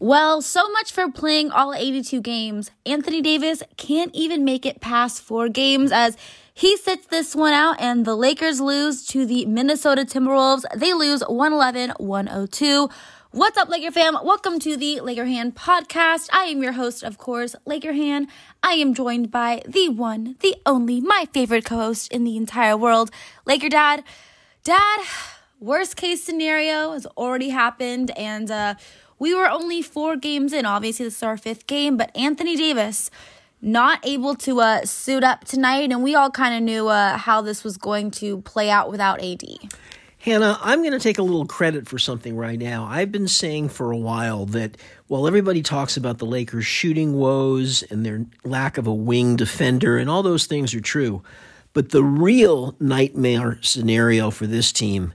Well, so much for playing all 82 games. Anthony Davis can't even make it past four games as he sits this one out and the Lakers lose to the Minnesota Timberwolves. They lose 111 102. What's up, Laker fam? Welcome to the Laker Hand podcast. I am your host, of course, Laker Hand. I am joined by the one, the only, my favorite co host in the entire world, Laker Dad. Dad, worst case scenario has already happened, and uh, we were only four games in. Obviously, this is our fifth game, but Anthony Davis not able to uh, suit up tonight, and we all kind of knew uh, how this was going to play out without AD. Hannah, I'm going to take a little credit for something right now. I've been saying for a while that while everybody talks about the Lakers' shooting woes and their lack of a wing defender, and all those things are true, but the real nightmare scenario for this team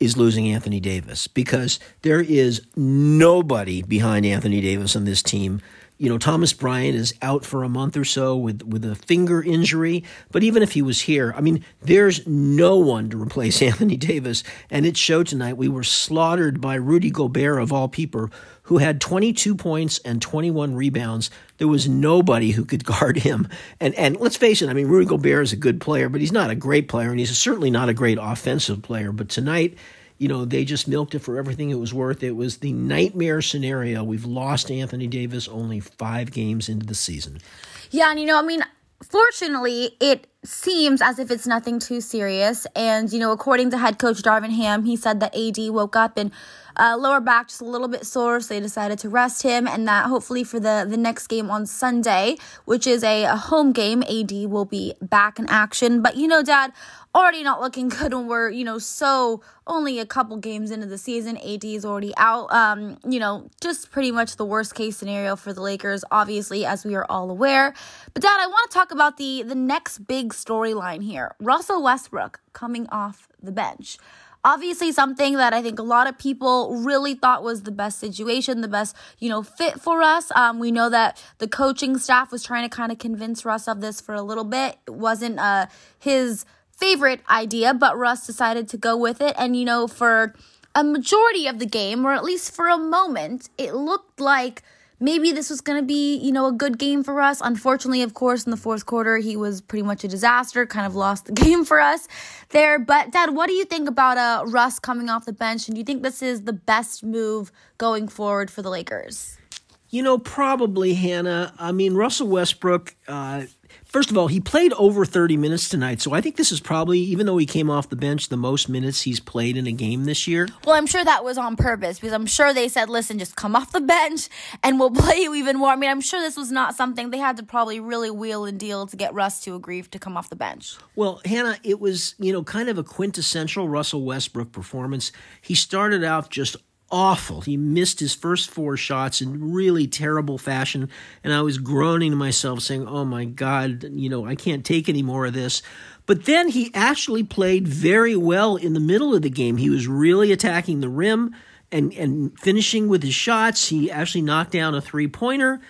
is losing Anthony Davis because there is nobody behind Anthony Davis on this team. You know, Thomas Bryant is out for a month or so with, with a finger injury. But even if he was here, I mean, there's no one to replace Anthony Davis. And it showed tonight. We were slaughtered by Rudy Gobert, of all people, who had 22 points and 21 rebounds. There was nobody who could guard him. And and let's face it, I mean, Rudy Gobert is a good player, but he's not a great player, and he's certainly not a great offensive player. But tonight, you know, they just milked it for everything it was worth. It was the nightmare scenario. We've lost Anthony Davis only five games into the season. Yeah, and you know, I mean, fortunately, it seems as if it's nothing too serious. And, you know, according to head coach Darvin Ham, he said that AD woke up and uh, lower back just a little bit sore, so they decided to rest him, and that hopefully for the the next game on Sunday, which is a, a home game, AD will be back in action. But you know, Dad, already not looking good when we're you know so only a couple games into the season. AD is already out. Um, you know, just pretty much the worst case scenario for the Lakers, obviously, as we are all aware. But Dad, I want to talk about the the next big storyline here: Russell Westbrook coming off the bench. Obviously, something that I think a lot of people really thought was the best situation, the best, you know, fit for us. Um, we know that the coaching staff was trying to kind of convince Russ of this for a little bit. It wasn't uh, his favorite idea, but Russ decided to go with it. And, you know, for a majority of the game, or at least for a moment, it looked like maybe this was going to be, you know, a good game for us. Unfortunately, of course, in the fourth quarter, he was pretty much a disaster, kind of lost the game for us there. But, Dad, what do you think about uh, Russ coming off the bench? And do you think this is the best move going forward for the Lakers? You know, probably, Hannah. I mean, Russell Westbrook, uh, First of all, he played over 30 minutes tonight, so I think this is probably, even though he came off the bench, the most minutes he's played in a game this year. Well, I'm sure that was on purpose because I'm sure they said, listen, just come off the bench and we'll play you even more. I mean, I'm sure this was not something they had to probably really wheel and deal to get Russ to agree to come off the bench. Well, Hannah, it was, you know, kind of a quintessential Russell Westbrook performance. He started out just awful. He missed his first four shots in really terrible fashion. And I was groaning to myself, saying, Oh my God, you know, I can't take any more of this. But then he actually played very well in the middle of the game. He was really attacking the rim and, and finishing with his shots. He actually knocked down a three pointer.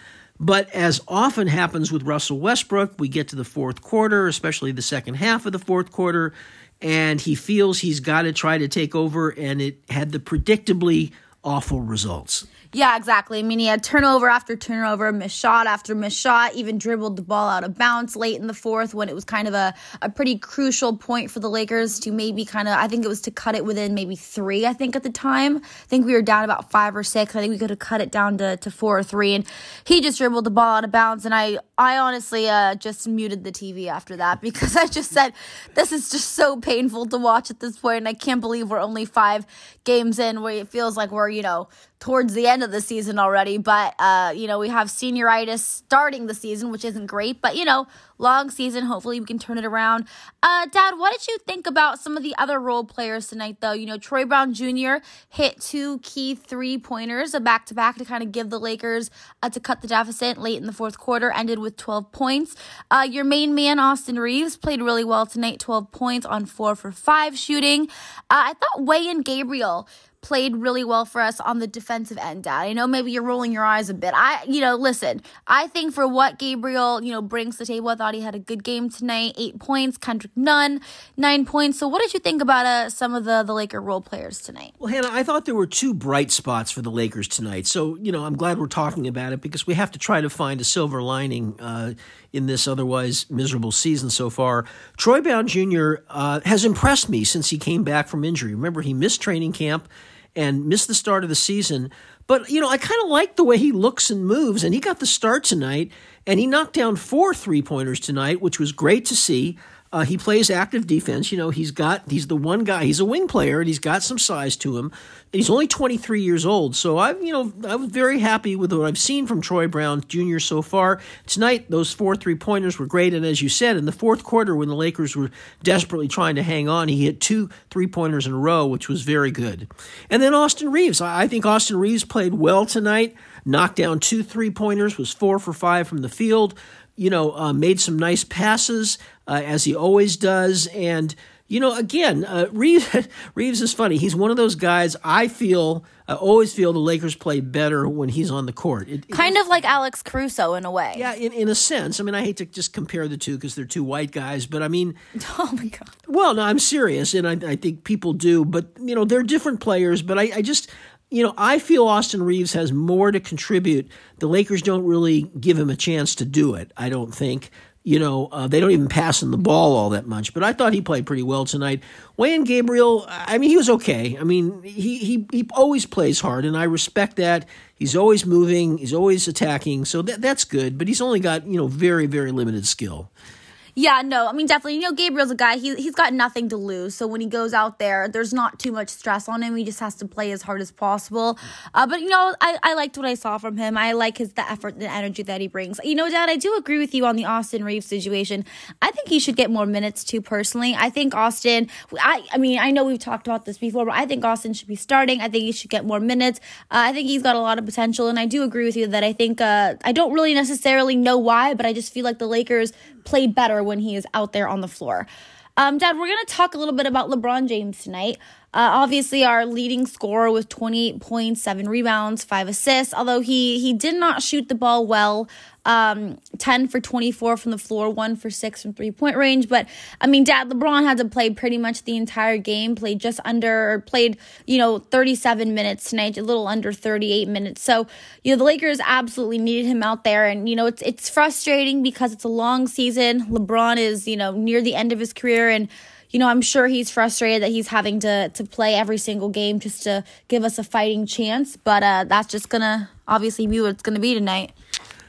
But as often happens with Russell Westbrook, we get to the fourth quarter, especially the second half of the fourth quarter, and he feels he's got to try to take over, and it had the predictably awful results. Yeah, exactly. I mean, he had turnover after turnover, missed shot after missed shot, even dribbled the ball out of bounds late in the fourth when it was kind of a, a pretty crucial point for the Lakers to maybe kind of, I think it was to cut it within maybe three, I think at the time. I think we were down about five or six. I think we could have cut it down to, to four or three. And he just dribbled the ball out of bounds. And I, I honestly uh, just muted the TV after that because I just said, this is just so painful to watch at this point, And I can't believe we're only five games in where it feels like we're, you know, towards the end of the season already. But, uh, you know, we have senioritis starting the season, which isn't great. But, you know, long season. Hopefully we can turn it around. Uh, Dad, what did you think about some of the other role players tonight, though? You know, Troy Brown Jr. hit two key three pointers, a back to back to kind of give the Lakers uh, to cut the deficit late in the fourth quarter, ended with 12 points. Uh, your main man, Austin Reaves, played really well tonight, 12 points on four for five shooting. Uh, I thought Wenyen Gabriel played really well for us on the defensive end, Dad. I know maybe you're rolling your eyes a bit. I, you know, listen, I think for what Gabriel, you know, brings to the table, I thought he had a good game tonight. Eight points, Kendrick Nunn, nine points. So what did you think about uh, some of the, the Laker role players tonight? Well, Hannah, I thought there were two bright spots for the Lakers tonight. So, you know, I'm glad we're talking about it because we have to try to find a silver lining uh, in this otherwise miserable season so far. Troy Brown Jr. Uh, has impressed me since he came back from injury. Remember, he missed training camp and missed the start of the season. But, you know, I kind of like the way he looks and moves, and he got the start tonight, and he knocked down four three pointers tonight, which was great to see. Uh, he plays active defense. You know, he's got he's the one guy. He's a wing player, and he's got some size to him. He's only 23 years old, so I'm you know, I was very happy with what I've seen from Troy Brown Jr. so far tonight. Those four three pointers were great, and as you said, in the fourth quarter, when the Lakers were desperately trying to hang on, he hit two three pointers in a row, which was very good. And then Austin Reaves, I, I think Austin Reaves played well tonight. Knocked down two three pointers, was four for five from the field you know, uh, made some nice passes uh, as he always does. And, you know, again, uh, Reaves, Reaves is funny. He's one of those guys I feel, I always feel the Lakers play better when he's on the court. It, kind of like Alex Caruso in a way. Yeah, in, in a sense. I mean, I hate to just compare the two because they're two white guys, but I mean. Oh, my God. Well, no, I'm serious, and I, I think people do, but, you know, they're different players, but I, I just you know, I feel Austin Reaves has more to contribute. The Lakers don't really give him a chance to do it, I don't think. You know, uh, they don't even pass him the ball all that much, but I thought he played pretty well tonight. Wenyen Gabriel, I mean, he was okay. I mean, he, he, he always plays hard, and I respect that. He's always moving, he's always attacking, so that, that's good, but he's only got, you know, very, very limited skill. Yeah, no, I mean definitely. You know, Gabriel's a guy. He he's got nothing to lose. So when he goes out there, there's not too much stress on him. He just has to play as hard as possible. Uh, but you know, I, I liked what I saw from him. I like his the effort and energy that he brings. You know, Dad, I do agree with you on the Austin Reaves situation. I think he should get more minutes too. Personally, I think Austin. I I mean, I know we've talked about this before, but I think Austin should be starting. I think he should get more minutes. Uh, I think he's got a lot of potential, and I do agree with you that I think uh, I don't really necessarily know why, but I just feel like the Lakers play better when he is out there on the floor. Um, Dad, we're going to talk a little bit about LeBron James tonight. Uh, obviously, our leading scorer with 28 points, seven rebounds, five assists. Although he he did not shoot the ball well, um, 10 for 24 from the floor, one for six from three point range. But I mean, Dad, LeBron had to play pretty much the entire game. Played just under, played you know 37 minutes tonight, a little under 38 minutes. So you know the Lakers absolutely needed him out there, and you know it's it's frustrating because it's a long season. LeBron is you know near the end of his career and you know, I'm sure he's frustrated that he's having to to play every single game just to give us a fighting chance. But uh, that's just gonna obviously be what it's gonna be tonight.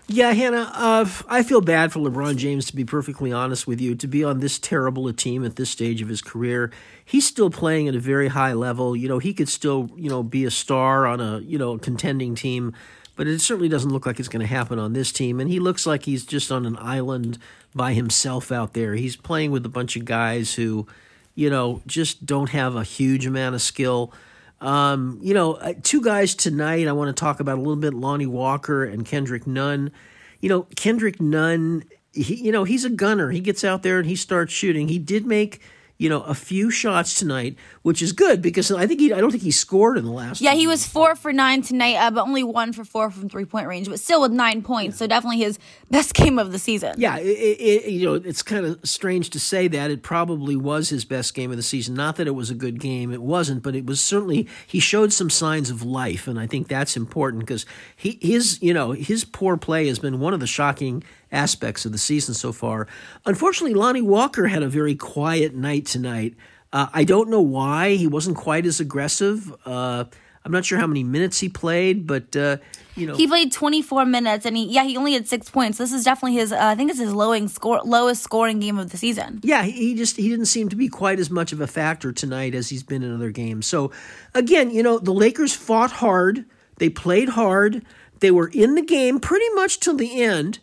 Yeah, Hannah, uh, I feel bad for LeBron James, to be perfectly honest with you, to be on this terrible a team at this stage of his career. He's still playing at a very high level. You know, he could still, you know, be a star on a, you know, contending team, but it certainly doesn't look like it's going to happen on this team. And he looks like he's just on an island by himself out there. He's playing with a bunch of guys who, you know, just don't have a huge amount of skill. Um, you know, uh, two guys tonight I want to talk about a little bit Lonnie Walker and Kendrick Nunn. You know, Kendrick Nunn, he, you know, he's a gunner. He gets out there and he starts shooting. He did make you know, a few shots tonight, which is good because I think he, I don't think he scored in the last. Yeah, he was four for nine tonight, uh, but only one for four from three point range, but still with nine points. Yeah. So definitely his best game of the season. Yeah, it, it, you know, it's kind of strange to say that it probably was his best game of the season. Not that it was a good game, it wasn't, but it was certainly he showed some signs of life, and I think that's important because he his you know his poor play has been one of the shocking aspects of the season so far. Unfortunately, Lonnie Walker had a very quiet night tonight. Uh, I don't know why he wasn't quite as aggressive. Uh, I'm not sure how many minutes he played, but uh, you know he played 24 minutes, and he yeah he only had six points. This is definitely his uh, I think it's his lowest score lowest scoring game of the season. Yeah, he just he didn't seem to be quite as much of a factor tonight as he's been in other games. So again, you know the Lakers fought hard, they played hard, they were in the game pretty much till the end.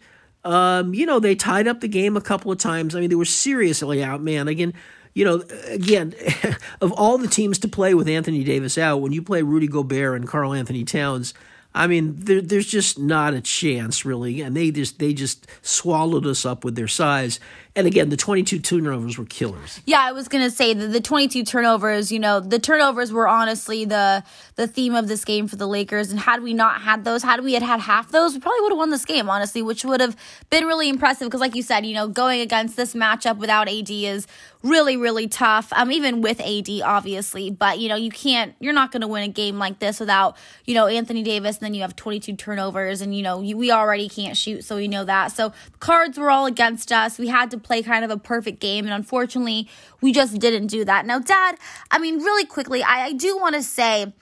Um, you know, they tied up the game a couple of times. I mean, they were seriously out, man. Again, you know, again, of all the teams to play with Anthony Davis out, when you play Rudy Gobert and Karl-Anthony Towns, I mean, there, there's just not a chance, really. And they just they just swallowed us up with their size. And again, the 22 turnovers were killers. Yeah, I was gonna say that the 22 turnovers. You know, the turnovers were honestly the the theme of this game for the Lakers. And had we not had those, had we had had half those, we probably would have won this game, honestly, which would have been really impressive. Because, like you said, you know, going against this matchup without AD is really, really tough. Um, even with AD, obviously, but you know, you can't. You're not gonna win a game like this without you know Anthony Davis. And then you have 22 turnovers, and you know you, we already can't shoot, so we know that. So cards were all against us. We had to play kind of a perfect game, and unfortunately, we just didn't do that. Now, Dad, I mean, really quickly, I, I do want to say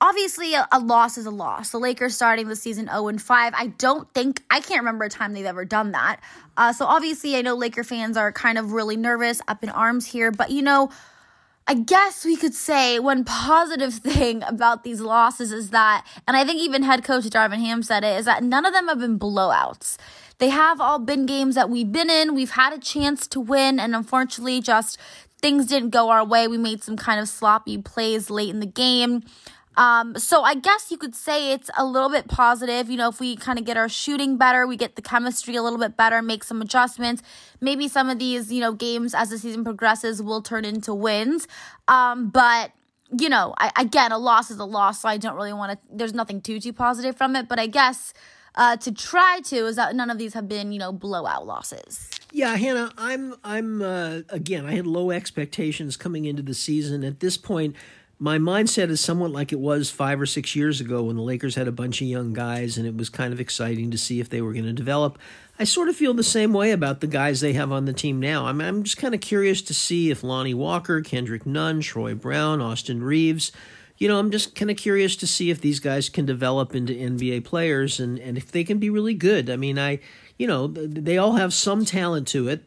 obviously a, a, loss is a loss. The Lakers starting the season 0 and 5. I don't think I can't remember a time they've ever done that. Uh, so obviously I know Laker fans are kind of really nervous, up in arms here, but you know, I guess we could say one positive thing about these losses is that, and I think even head coach Darvin Ham said it, is that none of them have been blowouts. They have all been games that we've been in. We've had a chance to win, and unfortunately, just things didn't go our way. We made some kind of sloppy plays late in the game. Um, so I guess you could say it's a little bit positive. You know, if we kind of get our shooting better, we get the chemistry a little bit better, make some adjustments. Maybe some of these, you know, games as the season progresses will turn into wins. Um, but you know, I, again, a loss is a loss, so I don't really want to. There's nothing too too positive from it, but I guess uh, to try to is that none of these have been, you know, blowout losses. Yeah, Hannah, I'm I'm uh, again. I had low expectations coming into the season. At this point, my mindset is somewhat like it was five or six years ago when the Lakers had a bunch of young guys and it was kind of exciting to see if they were going to develop. I sort of feel the same way about the guys they have on the team now. I'm, I'm just kind of curious to see if Lonnie Walker, Kendrick Nunn, Troy Brown, Austin Reaves, you know, I'm just kind of curious to see if these guys can develop into NBA players and, and if they can be really good. I mean, I, you know, they all have some talent to it.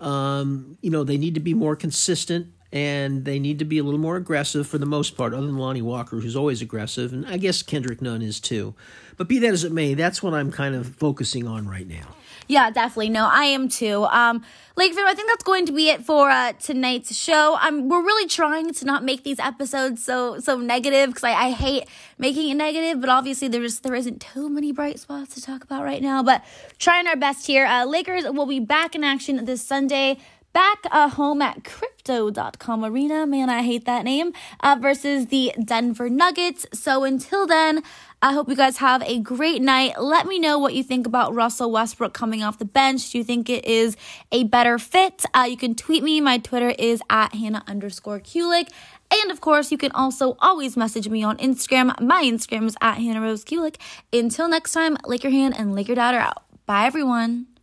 Um, you know, they need to be more consistent and they need to be a little more aggressive for the most part, other than Lonnie Walker, who's always aggressive, and I guess Kendrick Nunn is too. But be that as it may, that's what I'm kind of focusing on right now. Yeah, definitely. No, I am too. Um, Lakeview, I think that's going to be it for uh, tonight's show. Um, we're really trying to not make these episodes so so negative because I, I hate making it negative, but obviously there's there isn't too many bright spots to talk about right now. But trying our best here. Uh, Lakers will be back in action this Sunday back uh, home at crypto.com arena man i hate that name uh, versus the denver nuggets so until then i hope you guys have a great night let me know what you think about russell westbrook coming off the bench do you think it is a better fit uh, you can tweet me my twitter is at hannah underscore kulik and of course, you can also always message me on Instagram. My Instagram is at Hannah Rose Kulik. Until next time, Laker Hand and Laker Dad are out. Bye, everyone.